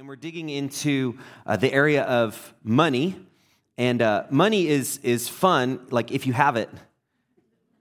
and we're digging into uh, the area of money. And uh, money is, is fun, like if you have it.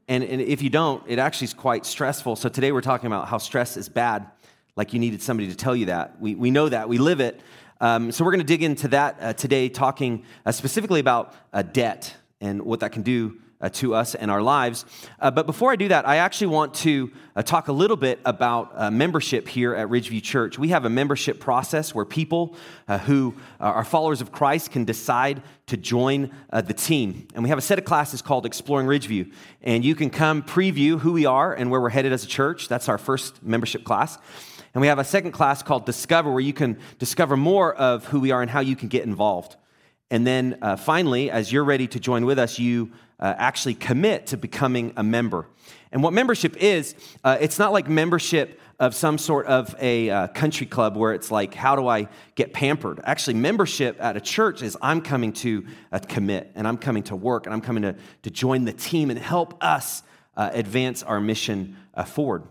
And, and if you don't, it actually is quite stressful. So today we're talking about how stress is bad, like you needed somebody to tell you that. We, we know that, we live it. Um, so we're going to dig into that uh, today, talking uh, specifically about uh, debt and what that can do uh, to us and our lives. Uh, but before I do that, I actually want to uh, talk a little bit about uh, membership here at Ridgeview Church. We have a membership process where people uh, who are followers of Christ can decide to join uh, the team. And we have a set of classes called Exploring Ridgeview. And you can come preview who we are and where we're headed as a church. That's our first membership class. And we have a second class called Discover, where you can discover more of who we are and how you can get involved. And then uh, finally, as you're ready to join with us, you uh, actually commit to becoming a member. And what membership is, uh, it's not like membership of some sort of a uh, country club where it's like, how do I get pampered? Actually, membership at a church is I'm coming to uh, commit and I'm coming to work and I'm coming to, to join the team and help us uh, advance our mission forward.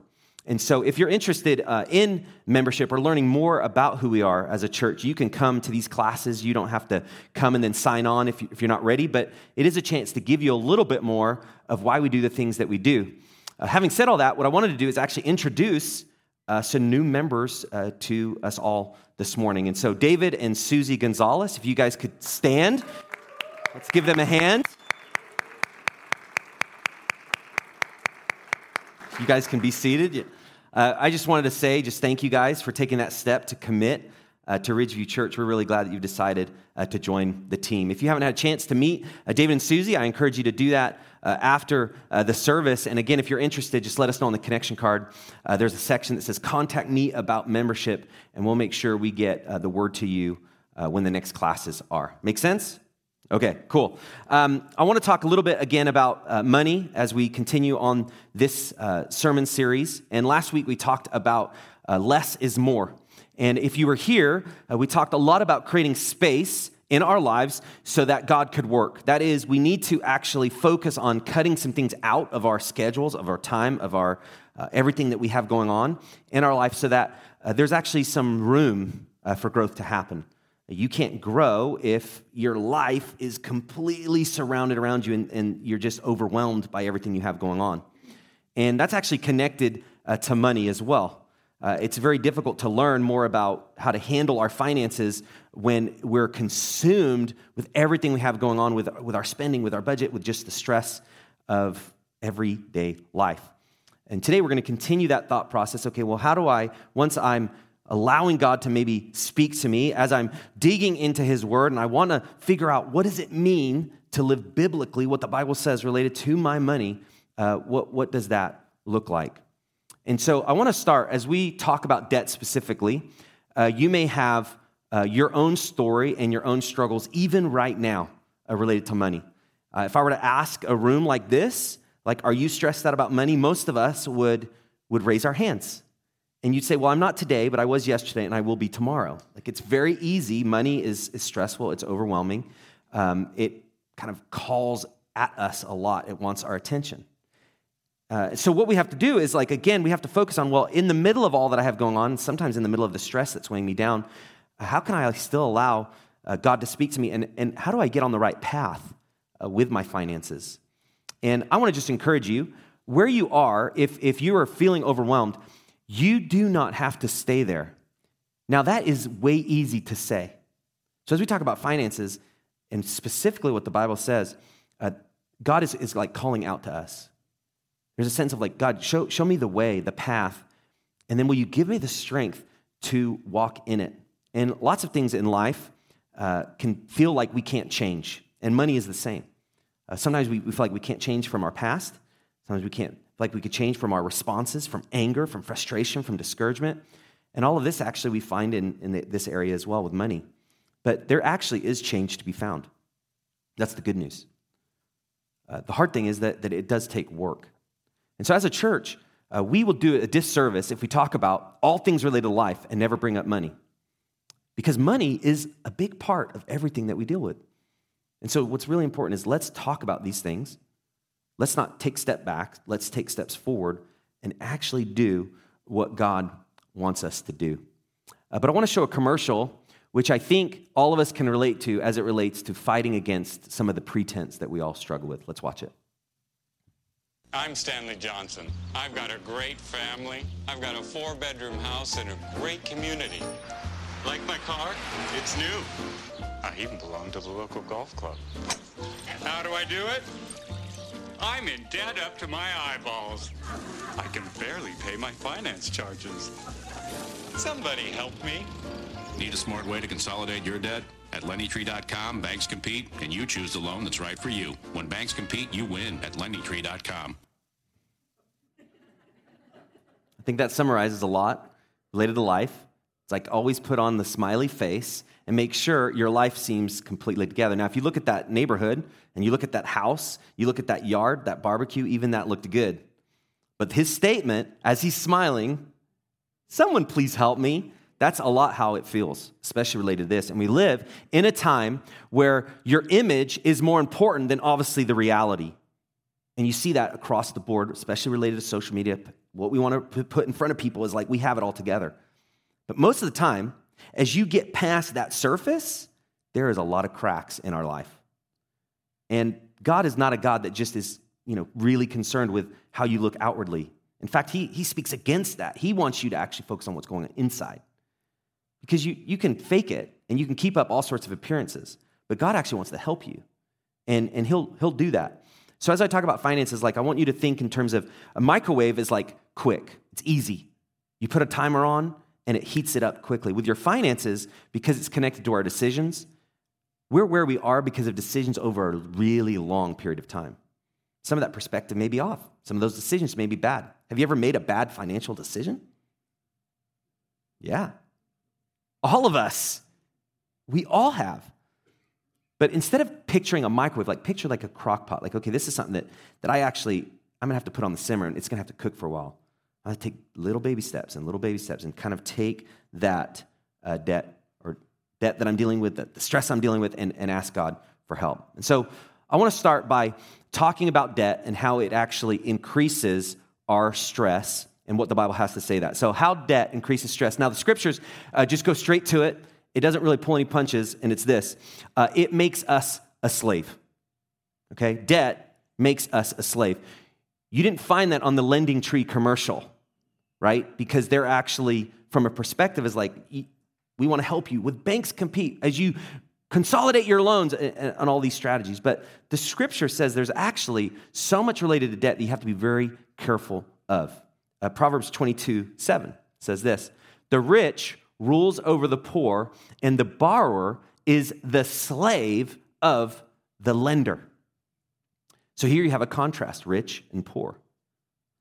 And so, if you're interested uh, in membership or learning more about who we are as a church, you can come to these classes. You don't have to come and then sign on if, you, if you're not ready, but it is a chance to give you a little bit more of why we do the things that we do. Uh, having said all that, what I wanted to do is actually introduce uh, some new members uh, to us all this morning. And so, David and Susie Gonzalez, if you guys could stand, let's give them a hand. You guys can be seated. Uh, I just wanted to say, just thank you guys for taking that step to commit uh, to Ridgeview Church. We're really glad that you've decided uh, to join the team. If you haven't had a chance to meet uh, David and Susie, I encourage you to do that uh, after uh, the service. And again, if you're interested, just let us know on the connection card. there's a section that says Contact Me About Membership, and we'll make sure we get the word to you when the next classes are. Make sense? Okay, cool. Um, I want to talk a little bit again about uh, money as we continue on this uh, sermon series. And last week we talked about uh, less is more. And if you were here, uh, we talked a lot about creating space in our lives so that God could work. That is, we need to actually focus on cutting some things out of our schedules, of our time, of our uh, everything that we have going on in our life so that uh, there's actually some room for growth to happen. You can't grow if your life is completely surrounded around you and, and you're just overwhelmed by everything you have going on. And that's actually connected uh, to money as well. Uh, it's very difficult to learn more about how to handle our finances when we're consumed with everything we have going on with, with our spending, with our budget, with just the stress of everyday life. And today we're going to continue that thought process. Okay, well, how do I, once I'm allowing God to maybe speak to me as I'm digging into his word and I want to figure out what does it mean to live biblically, what the Bible says related to my money, uh, what, what does that look like? And so I want to start, as we talk about debt specifically, uh, you may have uh, your own story and your own struggles, even right now, uh, related to money. Uh, if I were to ask a room like this, like, are you stressed out about money? Most of us would, would raise our hands. And you'd say, Well, I'm not today, but I was yesterday and I will be tomorrow. Like it's very easy. Money is, is stressful, it's overwhelming. Um, it kind of calls at us a lot, it wants our attention. Uh, so, what we have to do is, like, again, we have to focus on, well, in the middle of all that I have going on, sometimes in the middle of the stress that's weighing me down, how can I still allow uh, God to speak to me? And, and how do I get on the right path uh, with my finances? And I want to just encourage you where you are, if, if you are feeling overwhelmed, you do not have to stay there. Now, that is way easy to say. So, as we talk about finances, and specifically what the Bible says, uh, God is, is like calling out to us. There's a sense of like, God, show, show me the way, the path, and then will you give me the strength to walk in it? And lots of things in life uh, can feel like we can't change, and money is the same. Uh, sometimes we, we feel like we can't change from our past, sometimes we can't like we could change from our responses, from anger, from frustration, from discouragement. And all of this actually we find in, in this area as well with money. But there actually is change to be found. That's the good news. Uh, the hard thing is that, that it does take work. And so, as a church, uh, we will do a disservice if we talk about all things related to life and never bring up money. Because money is a big part of everything that we deal with. And so, what's really important is let's talk about these things Let's not take step back. Let's take steps forward and actually do what God wants us to do. Uh, but I want to show a commercial which I think all of us can relate to as it relates to fighting against some of the pretense that we all struggle with. Let's watch it. I'm Stanley Johnson. I've got a great family. I've got a four bedroom house and a great community. Like my car? It's new. I even belong to the local golf club. How do I do it? I'm in debt up to my eyeballs. I can barely pay my finance charges. Somebody help me. Need a smart way to consolidate your debt? At LendingTree.com, banks compete, and you choose the loan that's right for you. When banks compete, you win at LendingTree.com. I think that summarizes a lot related to life. It's like always put on the smiley face and make sure your life seems completely together. Now, if you look at that neighborhood and you look at that house, you look at that yard, that barbecue, even that looked good. But his statement, as he's smiling, someone please help me, that's a lot how it feels, especially related to this. And we live in a time where your image is more important than obviously the reality. And you see that across the board, especially related to social media. What we want to put in front of people is like we have it all together. But most of the time, as you get past that surface, there is a lot of cracks in our life. And God is not a God that just is, you know, really concerned with how you look outwardly. In fact, he, he speaks against that. He wants you to actually focus on what's going on inside. Because you, you can fake it and you can keep up all sorts of appearances, but God actually wants to help you. And, and he'll, he'll do that. So as I talk about finances, like I want you to think in terms of a microwave is like quick, it's easy. You put a timer on and it heats it up quickly. With your finances, because it's connected to our decisions, we're where we are because of decisions over a really long period of time. Some of that perspective may be off. Some of those decisions may be bad. Have you ever made a bad financial decision? Yeah. All of us. We all have. But instead of picturing a microwave, like picture like a crock pot, like, okay, this is something that, that I actually, I'm gonna have to put on the simmer and it's gonna have to cook for a while. I take little baby steps and little baby steps and kind of take that uh, debt debt that I'm dealing with, the, the stress I'm dealing with, and, and ask God for help. And so I want to start by talking about debt and how it actually increases our stress and what the Bible has to say that. So, how debt increases stress. Now, the scriptures uh, just go straight to it. It doesn't really pull any punches, and it's this uh, it makes us a slave. Okay? Debt makes us a slave. You didn't find that on the lending tree commercial, right? Because they're actually, from a perspective, is like, we want to help you. With banks compete as you consolidate your loans and all these strategies. But the scripture says there's actually so much related to debt that you have to be very careful of. Uh, Proverbs 22 7 says this The rich rules over the poor, and the borrower is the slave of the lender. So here you have a contrast rich and poor.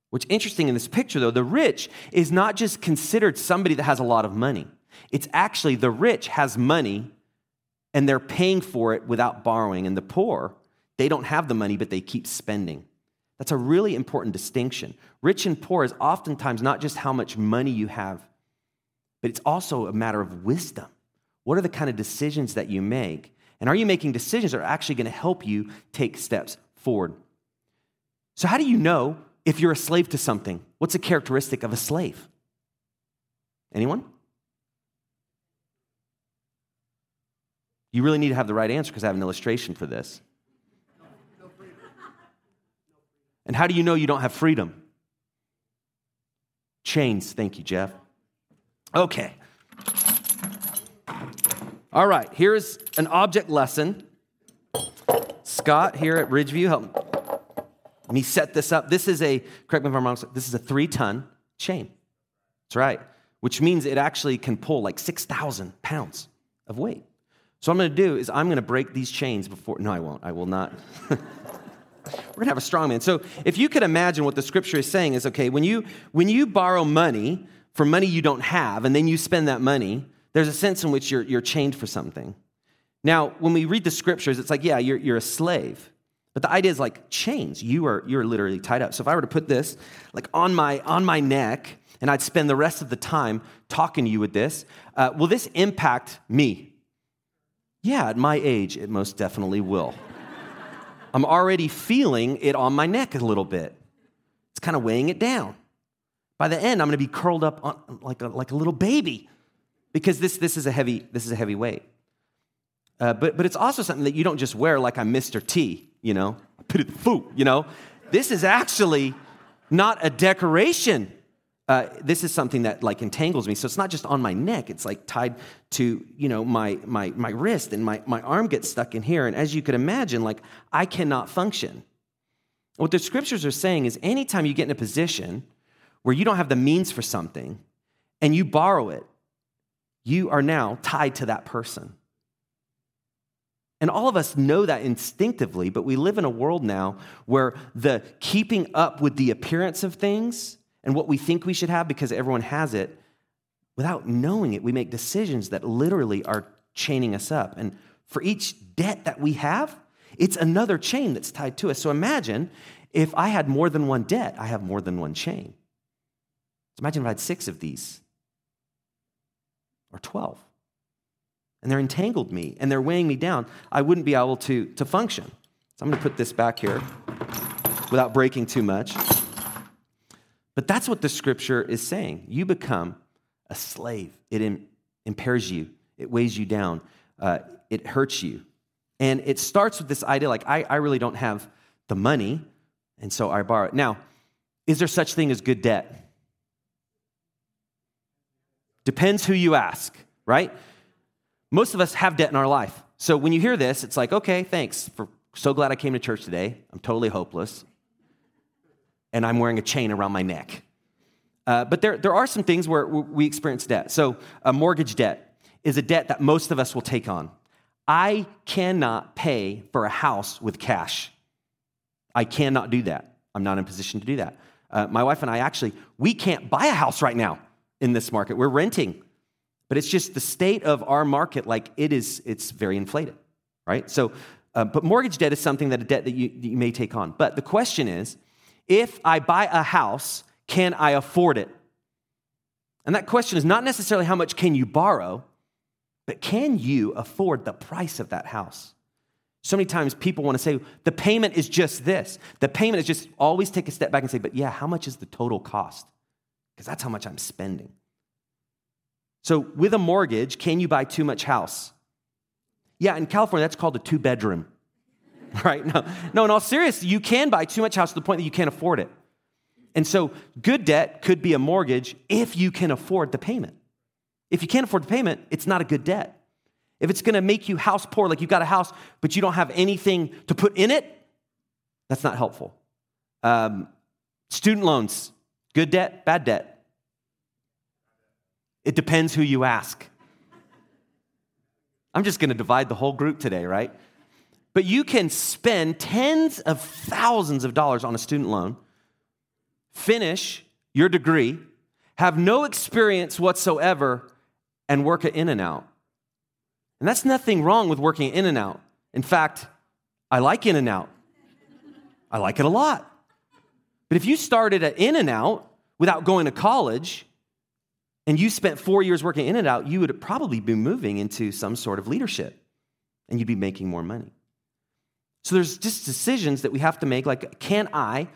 What's interesting in this picture, though, the rich is not just considered somebody that has a lot of money. It's actually the rich has money and they're paying for it without borrowing. And the poor, they don't have the money, but they keep spending. That's a really important distinction. Rich and poor is oftentimes not just how much money you have, but it's also a matter of wisdom. What are the kind of decisions that you make? And are you making decisions that are actually going to help you take steps forward? So, how do you know if you're a slave to something? What's a characteristic of a slave? Anyone? You really need to have the right answer because I have an illustration for this. And how do you know you don't have freedom? Chains. Thank you, Jeff. Okay. All right, here's an object lesson. Scott here at Ridgeview, help me set this up. This is a, correct me if I'm wrong, this is a three ton chain. That's right, which means it actually can pull like 6,000 pounds of weight. So, what I'm going to do is I'm going to break these chains before, no, I won't. I will not. We're going to have a strong man. So if you could imagine what the scripture is saying is okay, when you when you borrow money for money you don't have and then you spend that money, there's a sense in which you're, you're chained for something. Now, when we read the scriptures, it's like, yeah, you're, you're a slave. But the idea is like chains. You are you're literally tied up. So if I were to put this like on my on my neck and I'd spend the rest of the time talking to you with this, uh, will this impact me? Yeah, at my age, it most definitely will. I'm already feeling it on my neck a little bit. It's kind of weighing it down. By the end, I'm going to be curled up on, like, a, like a little baby because this, this, is, a heavy, this is a heavy weight. Uh, but, but it's also something that you don't just wear like I'm Mr. T, you know, put it foot, you know. This is actually not a decoration. Uh, this is something that like entangles me. So it's not just on my neck, it's like tied to, you know, my, my, my wrist and my, my arm gets stuck in here. And as you could imagine, like I cannot function. What the scriptures are saying is anytime you get in a position where you don't have the means for something and you borrow it, you are now tied to that person. And all of us know that instinctively, but we live in a world now where the keeping up with the appearance of things and what we think we should have because everyone has it, without knowing it, we make decisions that literally are chaining us up. And for each debt that we have, it's another chain that's tied to us. So imagine if I had more than one debt, I have more than one chain. So imagine if I had six of these or 12 and they're entangled me and they're weighing me down, I wouldn't be able to, to function. So I'm going to put this back here without breaking too much. But that's what the scripture is saying. You become a slave, it Im- impairs you, it weighs you down, uh, it hurts you. And it starts with this idea like, I, I really don't have the money, and so I borrow it. Now, is there such thing as good debt? Depends who you ask, right? Most of us have debt in our life. So when you hear this, it's like, okay, thanks. For so glad I came to church today. I'm totally hopeless. And I'm wearing a chain around my neck. Uh, but there, there are some things where we experience debt. So a mortgage debt is a debt that most of us will take on. I cannot pay for a house with cash. I cannot do that. I'm not in a position to do that. Uh, my wife and I actually, we can't buy a house right now in this market. We're renting. But it's just the state of our market, like it is, it's very inflated, right? So, uh, but mortgage debt is something that a debt that you, that you may take on. But the question is, if I buy a house, can I afford it? And that question is not necessarily how much can you borrow, but can you afford the price of that house? So many times people want to say, the payment is just this. The payment is just always take a step back and say, but yeah, how much is the total cost? Because that's how much I'm spending. So, with a mortgage, can you buy too much house? Yeah, in California, that's called a two bedroom, right? No, no, in all seriousness, you can buy too much house to the point that you can't afford it. And so, good debt could be a mortgage if you can afford the payment. If you can't afford the payment, it's not a good debt. If it's gonna make you house poor, like you've got a house, but you don't have anything to put in it, that's not helpful. Um, student loans, good debt, bad debt. It depends who you ask. I'm just going to divide the whole group today, right? But you can spend tens of thousands of dollars on a student loan, finish your degree, have no experience whatsoever, and work at In-N-Out. And that's nothing wrong with working at In-N-Out. In fact, I like In-N-Out. I like it a lot. But if you started at In-N-Out without going to college, and you spent four years working In-N-Out, you would probably be moving into some sort of leadership and you'd be making more money. So there's just decisions that we have to make like, can I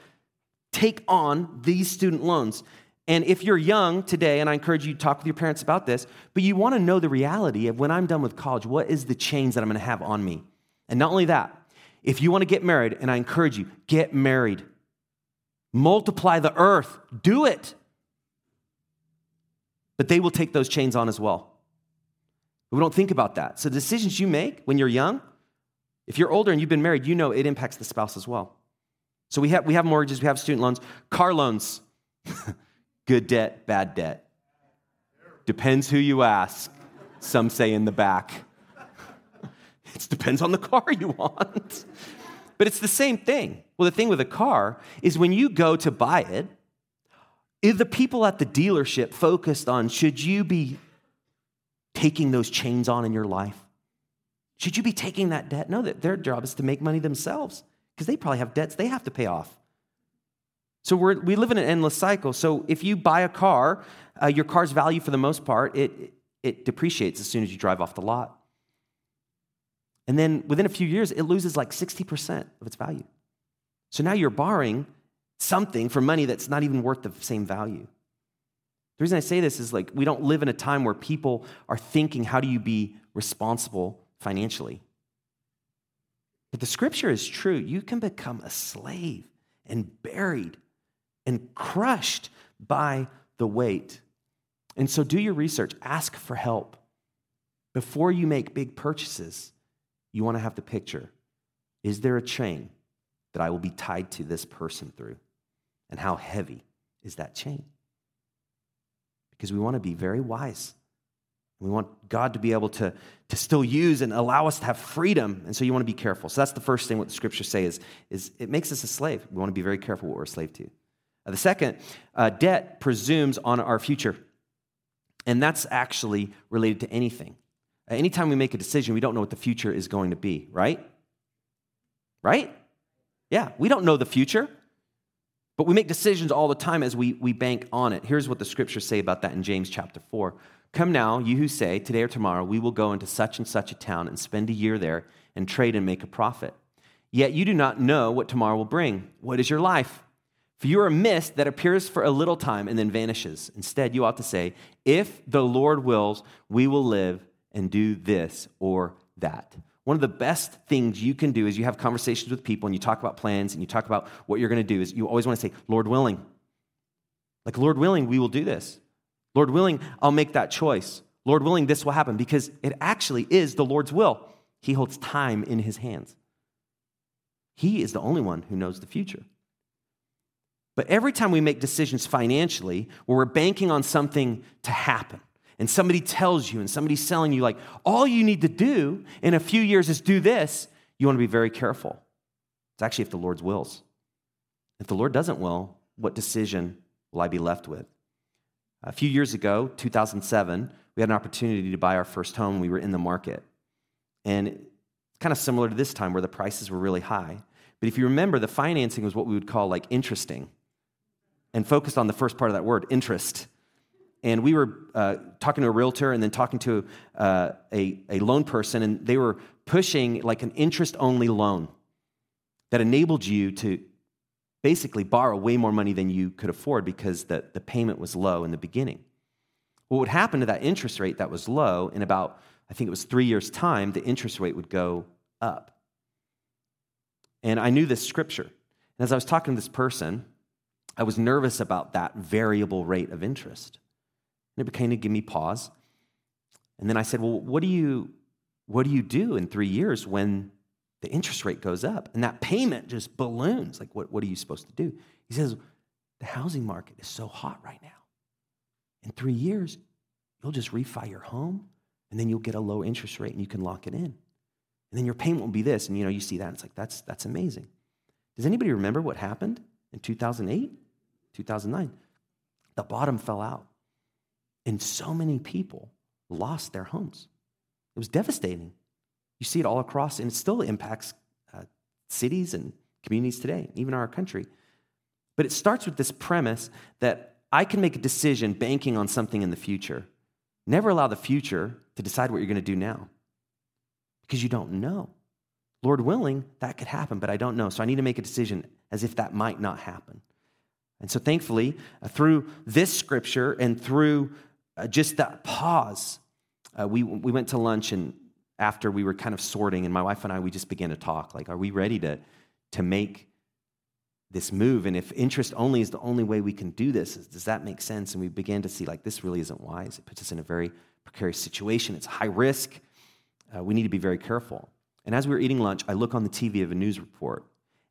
take on these student loans? And if you're young today, and I encourage you to talk with your parents about this, but you want to know the reality of when I'm done with college, what is the chains that I'm going to have on me? And not only that, if you want to get married, and I encourage you, get married. Multiply the earth. Do it but they will take those chains on as well. We don't think about that. So, decisions you make when you're young, if you're older and you've been married, you know it impacts the spouse as well. So, we have, we have mortgages, we have student loans, car loans, good debt, bad debt. Depends who you ask, some say in the back. it depends on the car you want. But it's the same thing. Well, the thing with a car is when you go to buy it, is the people at the dealership focused on should you be taking those chains on in your life? Should you be taking that debt? No, their job is to make money themselves because they probably have debts they have to pay off. So we live in an endless cycle. So if you buy a car, uh, your car's value for the most part, it, it depreciates as soon as you drive off the lot. And then within a few years, it loses like 60% of its value. So now you're borrowing something for money that's not even worth the same value. The reason I say this is like we don't live in a time where people are thinking, how do you be responsible financially? But the scripture is true. You can become a slave and buried and crushed by the weight. And so do your research, ask for help. Before you make big purchases, you want to have the picture. Is there a chain that I will be tied to this person through? And how heavy is that chain? Because we want to be very wise we want God to be able to, to still use and allow us to have freedom. And so you want to be careful. So that's the first thing what the scriptures say is, is it makes us a slave. We want to be very careful what we're a slave to. Uh, the second, uh, debt presumes on our future. And that's actually related to anything. Uh, anytime we make a decision, we don't know what the future is going to be, right? Right? Yeah, we don't know the future. But we make decisions all the time as we, we bank on it. Here's what the scriptures say about that in James chapter 4. Come now, you who say, Today or tomorrow, we will go into such and such a town and spend a year there and trade and make a profit. Yet you do not know what tomorrow will bring. What is your life? For you are a mist that appears for a little time and then vanishes. Instead, you ought to say, If the Lord wills, we will live and do this or that. One of the best things you can do is you have conversations with people and you talk about plans and you talk about what you're going to do is you always want to say, Lord willing. Like, Lord willing, we will do this. Lord willing, I'll make that choice. Lord willing, this will happen because it actually is the Lord's will. He holds time in his hands. He is the only one who knows the future. But every time we make decisions financially where we're banking on something to happen, and somebody tells you, and somebody's selling you, like, all you need to do in a few years is do this, you want to be very careful. It's actually if the Lord's wills. If the Lord doesn't will, what decision will I be left with? A few years ago, 2007, we had an opportunity to buy our first home. We were in the market. And kind of similar to this time where the prices were really high. But if you remember, the financing was what we would call like interesting and focused on the first part of that word, interest. And we were uh, talking to a realtor and then talking to uh, a, a loan person, and they were pushing like an interest only loan that enabled you to basically borrow way more money than you could afford because the, the payment was low in the beginning. What would happen to that interest rate that was low in about, I think it was three years' time, the interest rate would go up. And I knew this scripture. And as I was talking to this person, I was nervous about that variable rate of interest. And it kind of gave me pause. And then I said, Well, what do you what do you do in three years when the interest rate goes up and that payment just balloons. Like, what, what are you supposed to do? He says, the housing market is so hot right now. In three years, you'll just refi your home and then you'll get a low interest rate and you can lock it in. And then your payment will be this. And you know, you see that, and it's like, that's, that's amazing. Does anybody remember what happened in 2008, 2009? The bottom fell out. And so many people lost their homes. It was devastating. You see it all across, and it still impacts uh, cities and communities today, even our country. But it starts with this premise that I can make a decision banking on something in the future. Never allow the future to decide what you're going to do now because you don't know. Lord willing, that could happen, but I don't know. So I need to make a decision as if that might not happen. And so thankfully, uh, through this scripture and through uh, just that pause, uh, we, we went to lunch and after we were kind of sorting, and my wife and I, we just began to talk. Like, are we ready to, to make this move? And if interest only is the only way we can do this, does that make sense? And we began to see, like, this really isn't wise. It puts us in a very precarious situation. It's high risk. Uh, we need to be very careful. And as we were eating lunch, I look on the TV of a news report,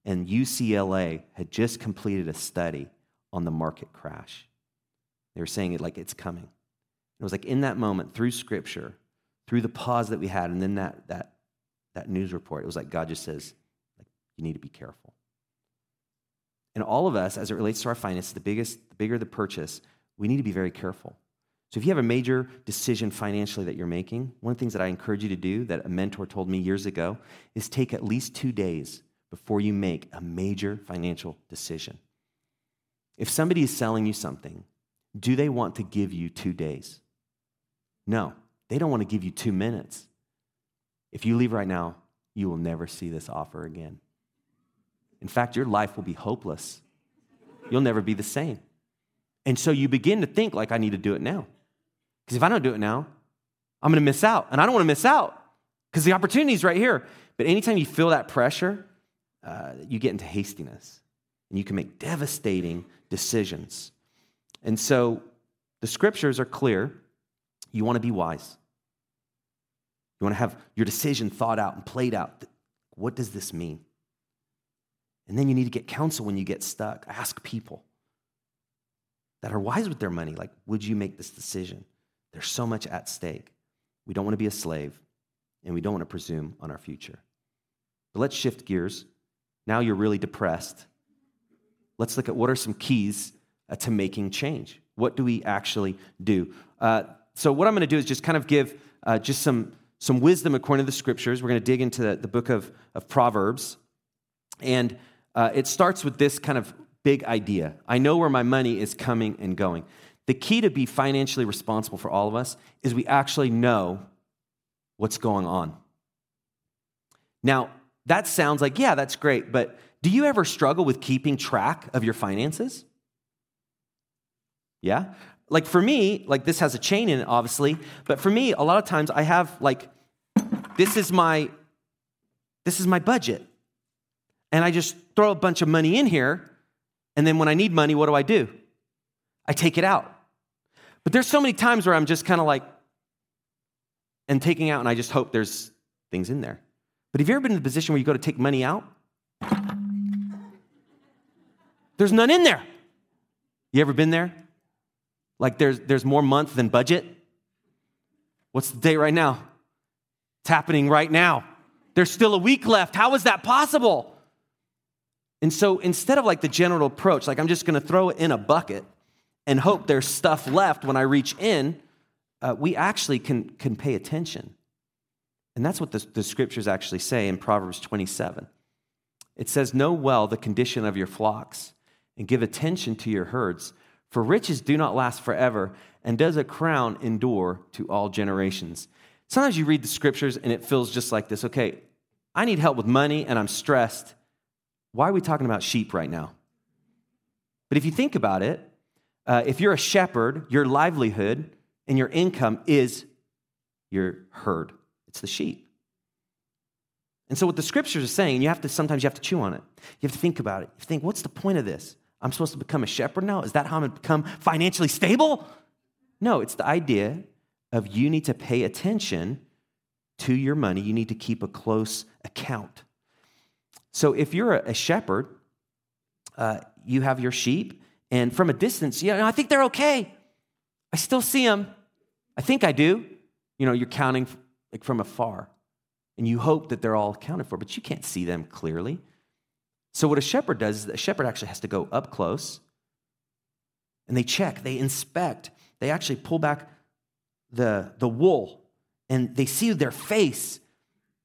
and UCLA had just completed a study on the market crash. They were saying it like it's coming. It was like in that moment, through scripture, through the pause that we had and then that, that, that news report, it was like God just says, like, you need to be careful. And all of us, as it relates to our finances, the biggest, the bigger the purchase, we need to be very careful. So if you have a major decision financially that you're making, one of the things that I encourage you to do that a mentor told me years ago is take at least two days before you make a major financial decision. If somebody is selling you something, do they want to give you two days? No. They don't want to give you two minutes. If you leave right now, you will never see this offer again. In fact, your life will be hopeless. You'll never be the same. And so you begin to think, like, I need to do it now. Because if I don't do it now, I'm going to miss out. And I don't want to miss out because the opportunity is right here. But anytime you feel that pressure, uh, you get into hastiness and you can make devastating decisions. And so the scriptures are clear. You want to be wise. You want to have your decision thought out and played out. What does this mean? And then you need to get counsel when you get stuck. Ask people that are wise with their money. Like, would you make this decision? There's so much at stake. We don't want to be a slave, and we don't want to presume on our future. But let's shift gears. Now you're really depressed. Let's look at what are some keys uh, to making change. What do we actually do? Uh, so, what I'm going to do is just kind of give uh, just some, some wisdom according to the scriptures. We're going to dig into the, the book of, of Proverbs. And uh, it starts with this kind of big idea I know where my money is coming and going. The key to be financially responsible for all of us is we actually know what's going on. Now, that sounds like, yeah, that's great, but do you ever struggle with keeping track of your finances? Yeah? Like for me, like this has a chain in it, obviously, but for me, a lot of times I have like, this is my, this is my budget. And I just throw a bunch of money in here, and then when I need money, what do I do? I take it out. But there's so many times where I'm just kind of like, and taking out, and I just hope there's things in there. But have you ever been in a position where you go to take money out? There's none in there. You ever been there? Like there's, there's more month than budget? What's the date right now? It's happening right now. There's still a week left. How is that possible? And so instead of like the general approach, like I'm just going to throw it in a bucket and hope there's stuff left when I reach in, uh, we actually can, can pay attention. And that's what the, the scriptures actually say in Proverbs 27. It says, Know well the condition of your flocks and give attention to your herds, for riches do not last forever, and does a crown endure to all generations. Sometimes you read the scriptures and it feels just like this okay, I need help with money and I'm stressed. Why are we talking about sheep right now? But if you think about it, uh, if you're a shepherd, your livelihood and your income is your herd, it's the sheep. And so, what the scriptures are saying, you have to sometimes you have to chew on it. You have to think about it. You think, what's the point of this? I'm supposed to become a shepherd now? Is that how I'm going to become financially stable? No, it's the idea of you need to pay attention to your money. You need to keep a close account. So if you're a, shepherd, uh, you have your sheep, and from a distance, yeah, I think they're okay. I still see them. I think I do. You know, you're counting like from afar, and you hope that they're all accounted for, but you can't see them clearly. So what a shepherd does is a shepherd actually has to go up close, and they check, they inspect, they actually pull back the, the wool, and they see their face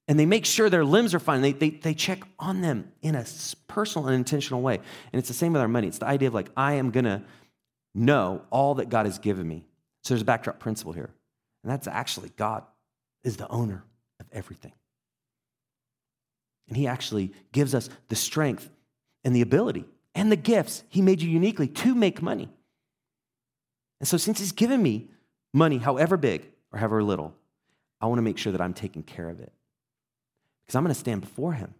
and they make sure their limbs are fine. They, they, they check on them in a personal and intentional way. And it's the same with our money. It's the idea of like, I am going to know all that God has given me. So there's a backdrop principle here. And that's actually God is the owner of everything. And He actually gives us the strength and the ability and the gifts He made you uniquely to make money. And so, since He's given me money, however big or however little, I want to make sure that I'm taking care of it because I'm going to stand before him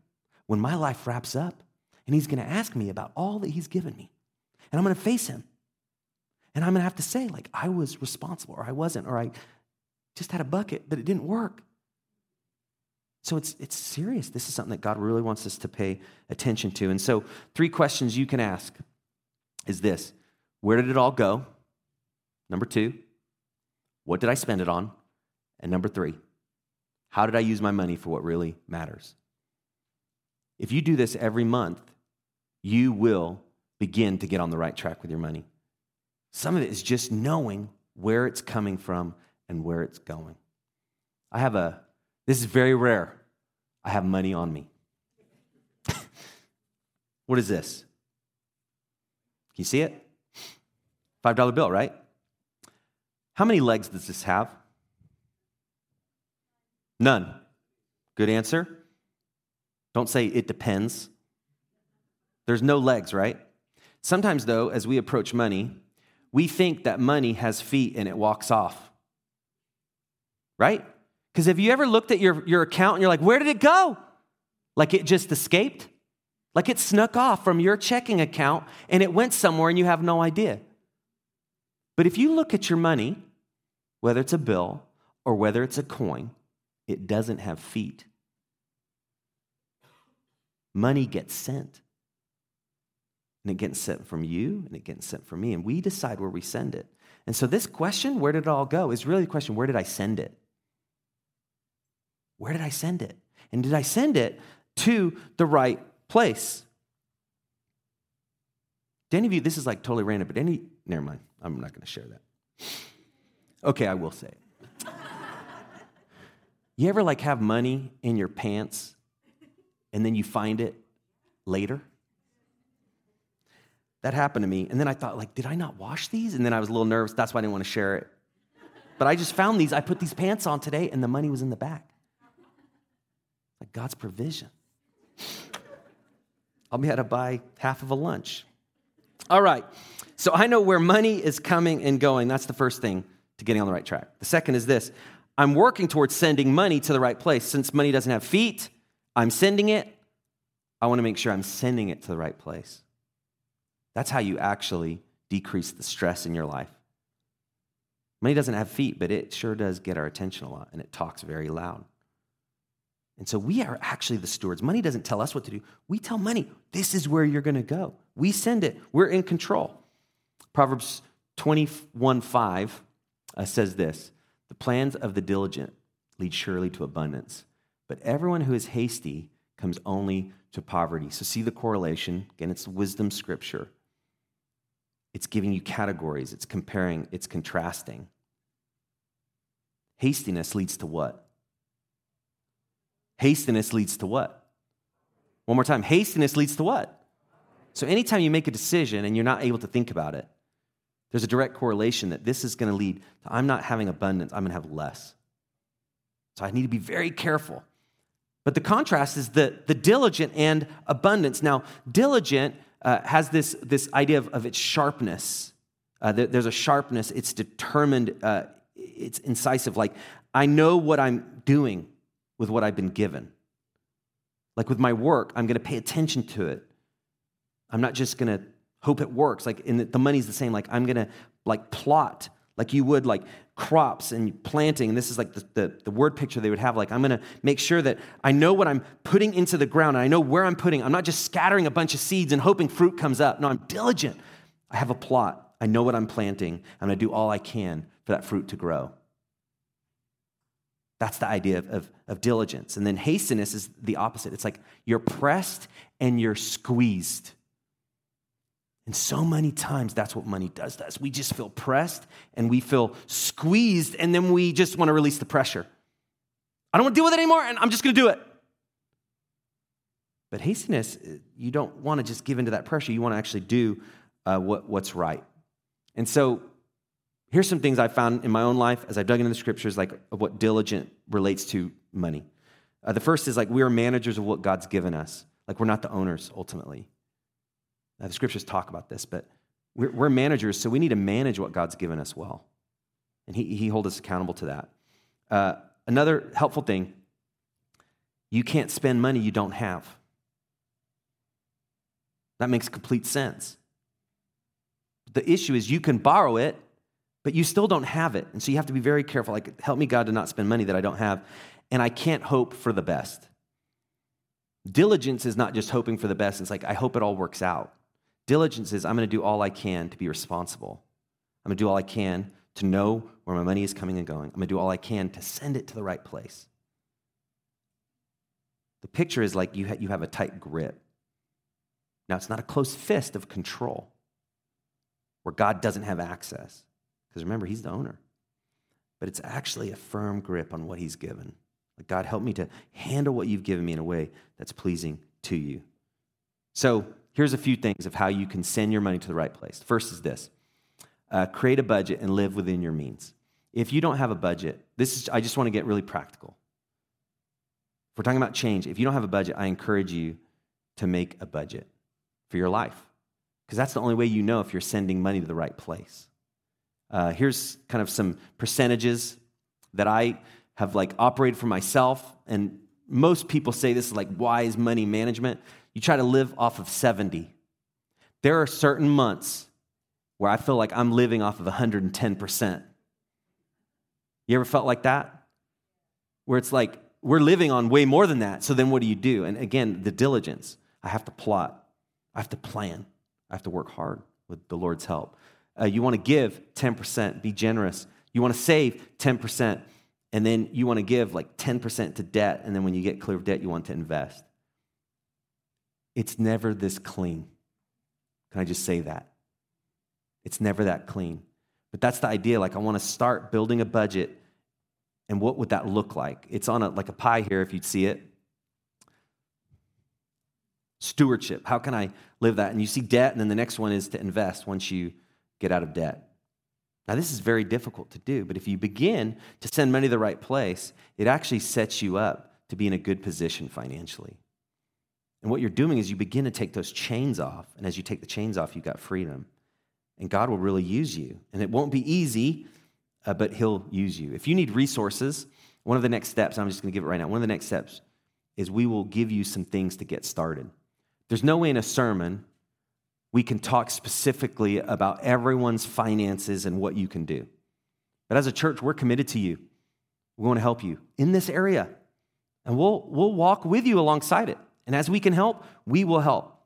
when my life wraps up and he's going to ask me about all that he's given me. And I'm going to face him. And I'm going to have to say, like, I was responsible or I wasn't, or I just had a bucket, but it didn't work. So it's, it's serious. This is something that God really wants us to pay attention to. And so, three questions you can ask is this Where did it all go? Number two, what did I spend it on? And number three, how did I use my money for what really matters? If you do this every month, you will begin to get on the right track with your money. Some of it is just knowing where it's coming from and where it's going. I have a, this is very rare. I have money on me. what is this? Can you see it? $5 bill, right? How many legs does this have? None. Good answer? Don't say it depends. There's no legs, right? Sometimes, though, as we approach money, we think that money has feet and it walks off. Right? Because have you ever looked at your, your account and you're like, where did it go? Like it just escaped? Like it snuck off from your checking account and it went somewhere and you have no idea. But if you look at your money, whether it's a bill or whether it's a coin, it doesn't have feet. Money gets sent. And it gets sent from you and it gets sent from me. And we decide where we send it. And so, this question, where did it all go, is really the question where did I send it? Where did I send it? And did I send it to the right place? To any of you, this is like totally random, but any, never mind, I'm not to share that. Okay, I will say it. you ever like have money in your pants and then you find it later? That happened to me. And then I thought, like, did I not wash these? And then I was a little nervous. That's why I didn't want to share it. But I just found these. I put these pants on today, and the money was in the back. Like God's provision. I'll be able to buy half of a lunch. All right. So I know where money is coming and going. That's the first thing to getting on the right track. The second is this I'm working towards sending money to the right place. Since money doesn't have feet, I'm sending it. I want to make sure I'm sending it to the right place. That's how you actually decrease the stress in your life. Money doesn't have feet, but it sure does get our attention a lot, and it talks very loud. And so we are actually the stewards. Money doesn't tell us what to do. We tell money, this is where you're going to go. We send it, we're in control. Proverbs 21 5 uh, says this The plans of the diligent lead surely to abundance, but everyone who is hasty comes only to poverty. So see the correlation. Again, it's wisdom scripture. It's giving you categories, it's comparing, it's contrasting. Hastiness leads to what? Hastiness leads to what? One more time. Hastiness leads to what? So anytime you make a decision and you're not able to think about it, there's a direct correlation that this is going to lead to I'm not having abundance, I'm going to have less. So I need to be very careful. But the contrast is the, the diligent and abundance. Now, diligent uh, has this, this idea of, of its sharpness. Uh, there, there's a sharpness, it's determined, uh, it's incisive. Like, I know what I'm doing with what I've been given. Like with my work, I'm going to pay attention to it. I'm not just going to hope it works. Like, and the money's the same. Like, I'm going to like plot like you would like crops and planting. And this is like the, the, the, word picture they would have. Like i'm going to make sure that i know what i'm putting into the ground. And i know where i'm putting. I'm not just scattering a bunch of seeds and hoping fruit comes up. No i'm diligent. I have a plot. I know what i'm planting. I'm going to do all i can for that fruit to grow that's the idea of, of, of diligence and then hastiness is the opposite it's like you're pressed and you're squeezed and so many times, that's what money does to us. We just feel pressed and we feel squeezed, and then we just want to release the pressure. I don't want to deal with it anymore, and I'm just going to do it. But hastiness, you don't want to just give into that pressure. You want to actually do uh, what, what's right. And so, here's some things I found in my own life as I dug into the scriptures, like what diligent relates to money. Uh, the first is like we are managers of what God's given us. Like we're not the owners ultimately. Now, the scriptures talk about this, but we're, we're, managers, so we need to manage what God's given us well. And He, he holds us accountable to that. Uh, another helpful thing you can't spend money you don't have. That makes complete sense. The issue is you can borrow it, but you still don't have it. And so you have to be very careful. Like, help me, God, to not spend money that I don't have. And I can't hope for the best. Diligence is not just hoping for the best. It's like, I hope it all works out. Diligence is I'm going to do all I can to be responsible. I'm going to do all I can to know where my money is coming and going. I'm going to do all I can to send it to the right place. The picture is like you, ha- you have a tight grip. Now, it's not a close fist of control where God doesn't have access, because remember, He's the owner. But it's actually a firm grip on what He's given. Like, God, help me to handle what you've given me in a way that's pleasing to you. So, here's a few things of how you can send your money to the right place. First is this uh, create a budget and live within your means. If you don't have a budget, this is, I just want to get really practical. If we're talking about change, if you don't have a budget, I encourage you to make a budget for your life. Because that's the only way you know if you're sending money to the right place. Uh, here's kind of some percentages that I have like operated for myself. And most people say this is like wise money management. You try to live off of 70. There are certain months where I feel like I'm living off of 110%. You ever felt like that? Where it's like we're living on way more than that. So then what do you do? And again, the diligence. I have to plot, I have to plan, I have to work hard with the Lord's help. Uh, you want to give 10%, be generous. You want to save 10%, and then you want to give like 10% to debt. And then when you get clear of debt, you want to invest. It's never this clean. Can I just say that? It's never that clean. But that's the idea. Like, I want to start building a budget. And what would that look like? It's on a, like a pie here, if you'd see it. Stewardship. How can I live that? And you see debt, and then the next one is to invest once you get out of debt. Now, this is very difficult to do, but if you begin to send money to the right place, it actually sets you up to be in a good position financially. And what you're doing is you begin to take those chains off. And as you take the chains off, you've got freedom. And God will really use you. And it won't be easy, uh, but He'll use you. If you need resources, one of the next steps, I'm just going to give it right now, one of the next steps is we will give you some things to get started. There's no way in a sermon we can talk specifically about everyone's finances and what you can do. But as a church, we're committed to you. We want to help you in this area. And we'll, we'll walk with you alongside it. And as we can help, we will help.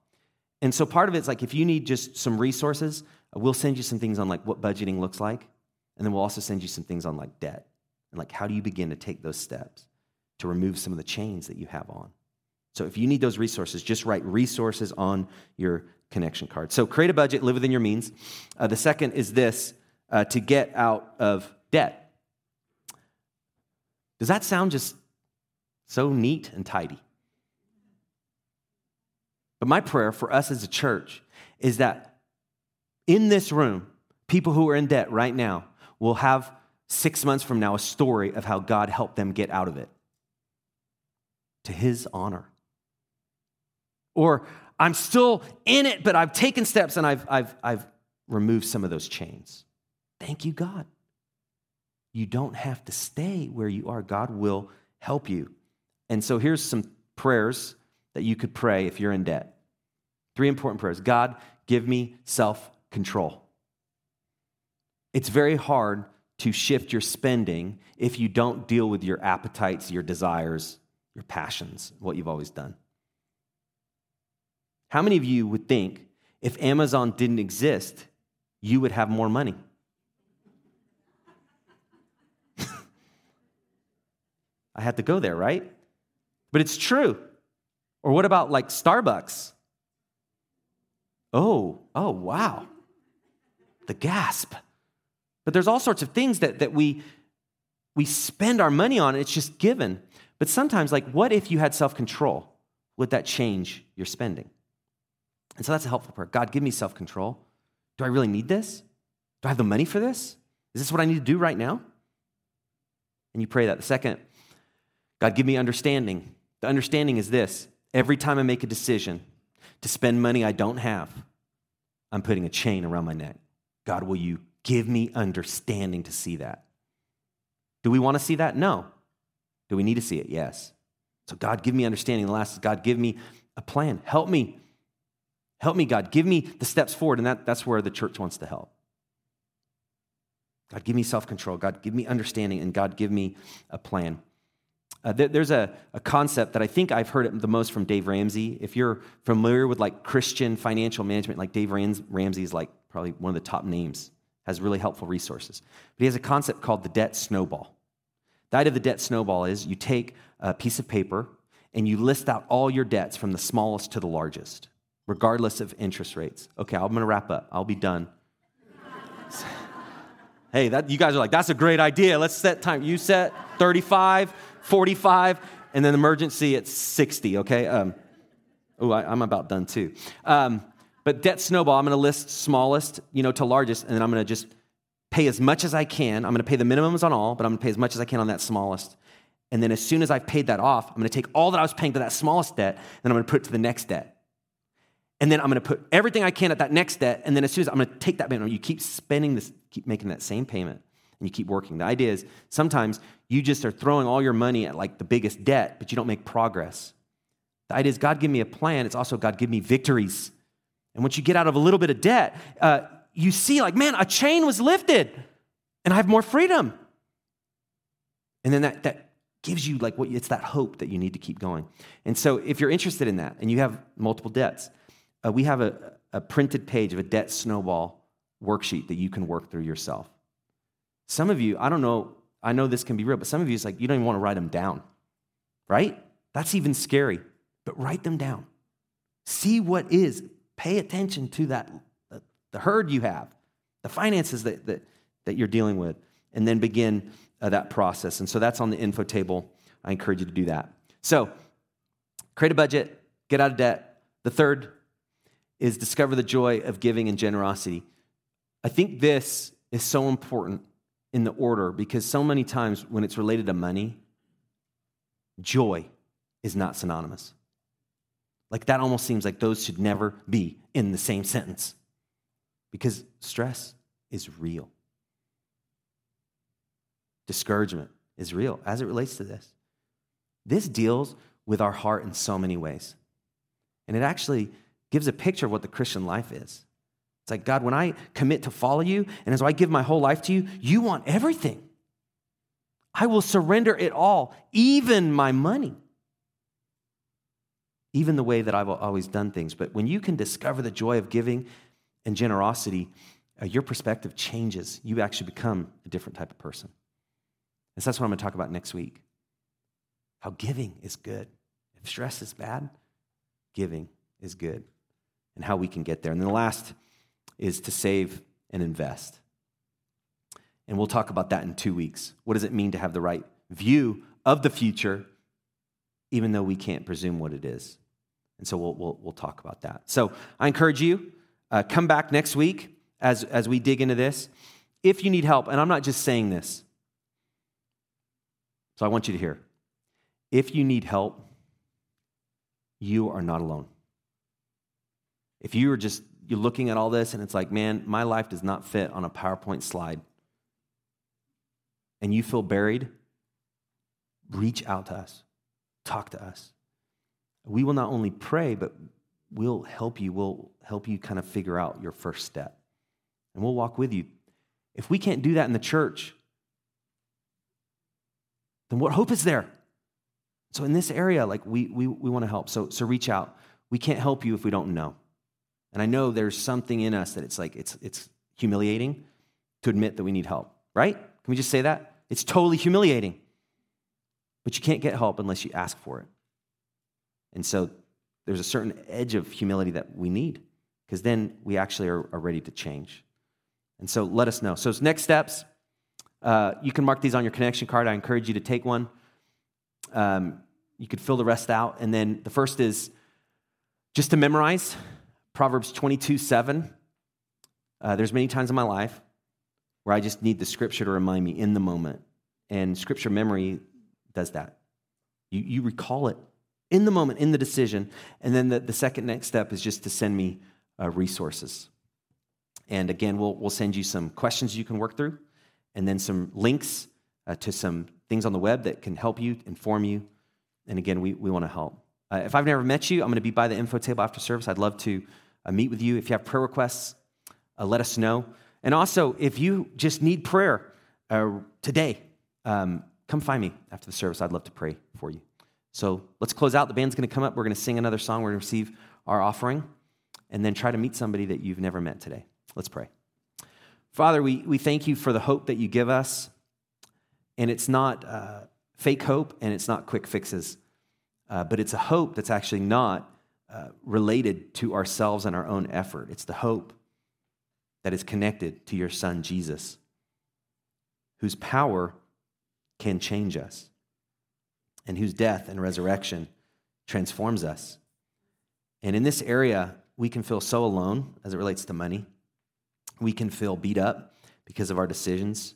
And so part of it's like if you need just some resources, we'll send you some things on like what budgeting looks like. And then we'll also send you some things on like debt and like how do you begin to take those steps to remove some of the chains that you have on. So if you need those resources, just write resources on your connection card. So create a budget, live within your means. Uh, the second is this uh, to get out of debt. Does that sound just so neat and tidy? But my prayer for us as a church is that in this room, people who are in debt right now will have six months from now a story of how God helped them get out of it to his honor. Or I'm still in it, but I've taken steps and I've, I've, I've removed some of those chains. Thank you, God. You don't have to stay where you are. God will help you. And so here's some prayers that you could pray if you're in debt. Three important prayers God, give me self control. It's very hard to shift your spending if you don't deal with your appetites, your desires, your passions, what you've always done. How many of you would think if Amazon didn't exist, you would have more money? I had to go there, right? But it's true. Or what about like Starbucks? Oh, oh, wow. The gasp. But there's all sorts of things that, that we, we spend our money on, it's just given. But sometimes, like, what if you had self control? Would that change your spending? And so that's a helpful prayer. God, give me self control. Do I really need this? Do I have the money for this? Is this what I need to do right now? And you pray that. The second, God, give me understanding. The understanding is this every time I make a decision to spend money I don't have, I'm putting a chain around my neck. God, will you give me understanding to see that? Do we want to see that? No. Do we need to see it? Yes. So, God, give me understanding. The last is, God, give me a plan. Help me Help me, God. Give me the steps forward. And that, that's where the church wants to help. God, give me self control. God, give me understanding. And God, give me a plan. Uh, there, there's a, a concept that I think I've heard it the most from Dave Ramsey. If you're familiar with like Christian financial management, like Dave Ramsey is like probably one of the top names, has really helpful resources. But he has a concept called the debt snowball. The idea of the debt snowball is you take a piece of paper and you list out all your debts from the smallest to the largest regardless of interest rates. Okay, I'm gonna wrap up. I'll be done. hey, that, you guys are like, that's a great idea. Let's set time. You set 35, 45, and then emergency at 60, okay? Um, oh, I'm about done too. Um, but debt snowball, I'm gonna list smallest, you know, to largest, and then I'm gonna just pay as much as I can. I'm gonna pay the minimums on all, but I'm gonna pay as much as I can on that smallest. And then as soon as I've paid that off, I'm gonna take all that I was paying to that smallest debt, and I'm gonna put it to the next debt. And then I'm going to put everything I can at that next debt, and then as soon as I'm going to take that payment, you keep spending this, keep making that same payment, and you keep working. The idea is sometimes you just are throwing all your money at like the biggest debt, but you don't make progress. The idea is God give me a plan. It's also God give me victories. And once you get out of a little bit of debt, uh, you see like, man, a chain was lifted, and I have more freedom. And then that, that gives you like what it's that hope that you need to keep going. And so if you're interested in that and you have multiple debts, uh, we have a, a printed page of a debt snowball worksheet that you can work through yourself. Some of you, I don't know, I know this can be real, but some of you, it's like you don't even want to write them down, right? That's even scary, but write them down. See what is. Pay attention to that, the herd you have, the finances that, that, that you're dealing with, and then begin uh, that process. And so that's on the info table. I encourage you to do that. So, create a budget, get out of debt. The third is discover the joy of giving and generosity. I think this is so important in the order because so many times when it's related to money, joy is not synonymous. Like that almost seems like those should never be in the same sentence because stress is real. Discouragement is real as it relates to this. This deals with our heart in so many ways. And it actually gives a picture of what the Christian life is. It's like, God, when I commit to follow you and as I give my whole life to you, you want everything. I will surrender it all, even my money, even the way that I've always done things. But when you can discover the joy of giving and generosity, uh, your perspective changes. You actually become a different type of person. And so that's what I'm going to talk about next week. How giving is good. If stress is bad, giving is good and how we can get there. And then the last is to save and invest. And we'll talk about that in two weeks. What does it mean to have the right view of the future, even though we can't presume what it is? And so we'll, we'll, we'll talk about that. So I encourage you, uh, come back next week as, as we dig into this. If you need help, and I'm not just saying this, so I want you to hear. If you need help, you are not alone. If you are just you're looking at all this and it's like, man, my life does not fit on a PowerPoint slide, and you feel buried, reach out to us, talk to us. We will not only pray, but we'll help you. We'll help you kind of figure out your first step, and we'll walk with you. If we can't do that in the church, then what hope is there? So in this area, like we we, we want to help. So so reach out. We can't help you if we don't know. And I know there's something in us that it's like, it's, it's humiliating to admit that we need help, right? Can we just say that? It's totally humiliating. But you can't get help unless you ask for it. And so there's a certain edge of humility that we need because then we actually are, are, ready to change. And so let us know. So, next steps, uh, you can mark these on your connection card. I encourage you to take one. Um, you could fill the rest out. And then the first is just to memorize Proverbs 22 7. Uh, there's many times in my life where I just need the scripture to remind me in the moment. And scripture memory does that. You, you recall it in the moment, in the decision. And then the, the second next step is just to send me uh, resources. And again, we'll, we'll send you some questions you can work through, and then some links uh, to some things on the web that can help you, inform you. And again, we, we want to help. Uh, if I've never met you, I'm going to be by the info table after service. I'd love to meet with you. If you have prayer requests, uh, let us know. And also, if you just need prayer uh, today, um, come find me after the service. I'd love to pray for you. So let's close out. The band's going to come up. We're going to sing another song. We're going to receive our offering and then try to meet somebody that you've never met today. Let's pray. Father, we, we thank you for the hope that you give us. And it's not uh, fake hope and it's not quick fixes, uh, but it's a hope that's actually not uh, related to ourselves and our own effort. It's the hope that is connected to your son, Jesus, whose power can change us and whose death and resurrection transforms us. And in this area, we can feel so alone as it relates to money. We can feel beat up because of our decisions.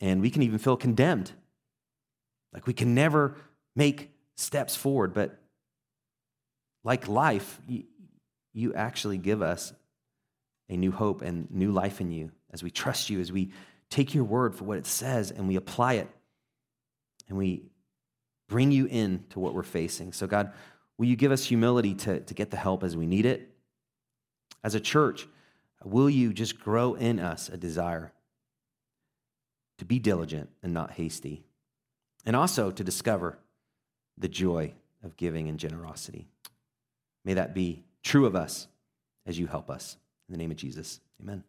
And we can even feel condemned. Like we can never make steps forward. But like life, you actually give us a new hope and new life in you as we trust you, as we take your word for what it says and we apply it and we bring you in to what we're facing. So, God, will you give us humility to, to get the help as we need it? As a church, will you just grow in us a desire to be diligent and not hasty, and also to discover the joy of giving and generosity? May that be true of us as you help us. In the name of Jesus, amen.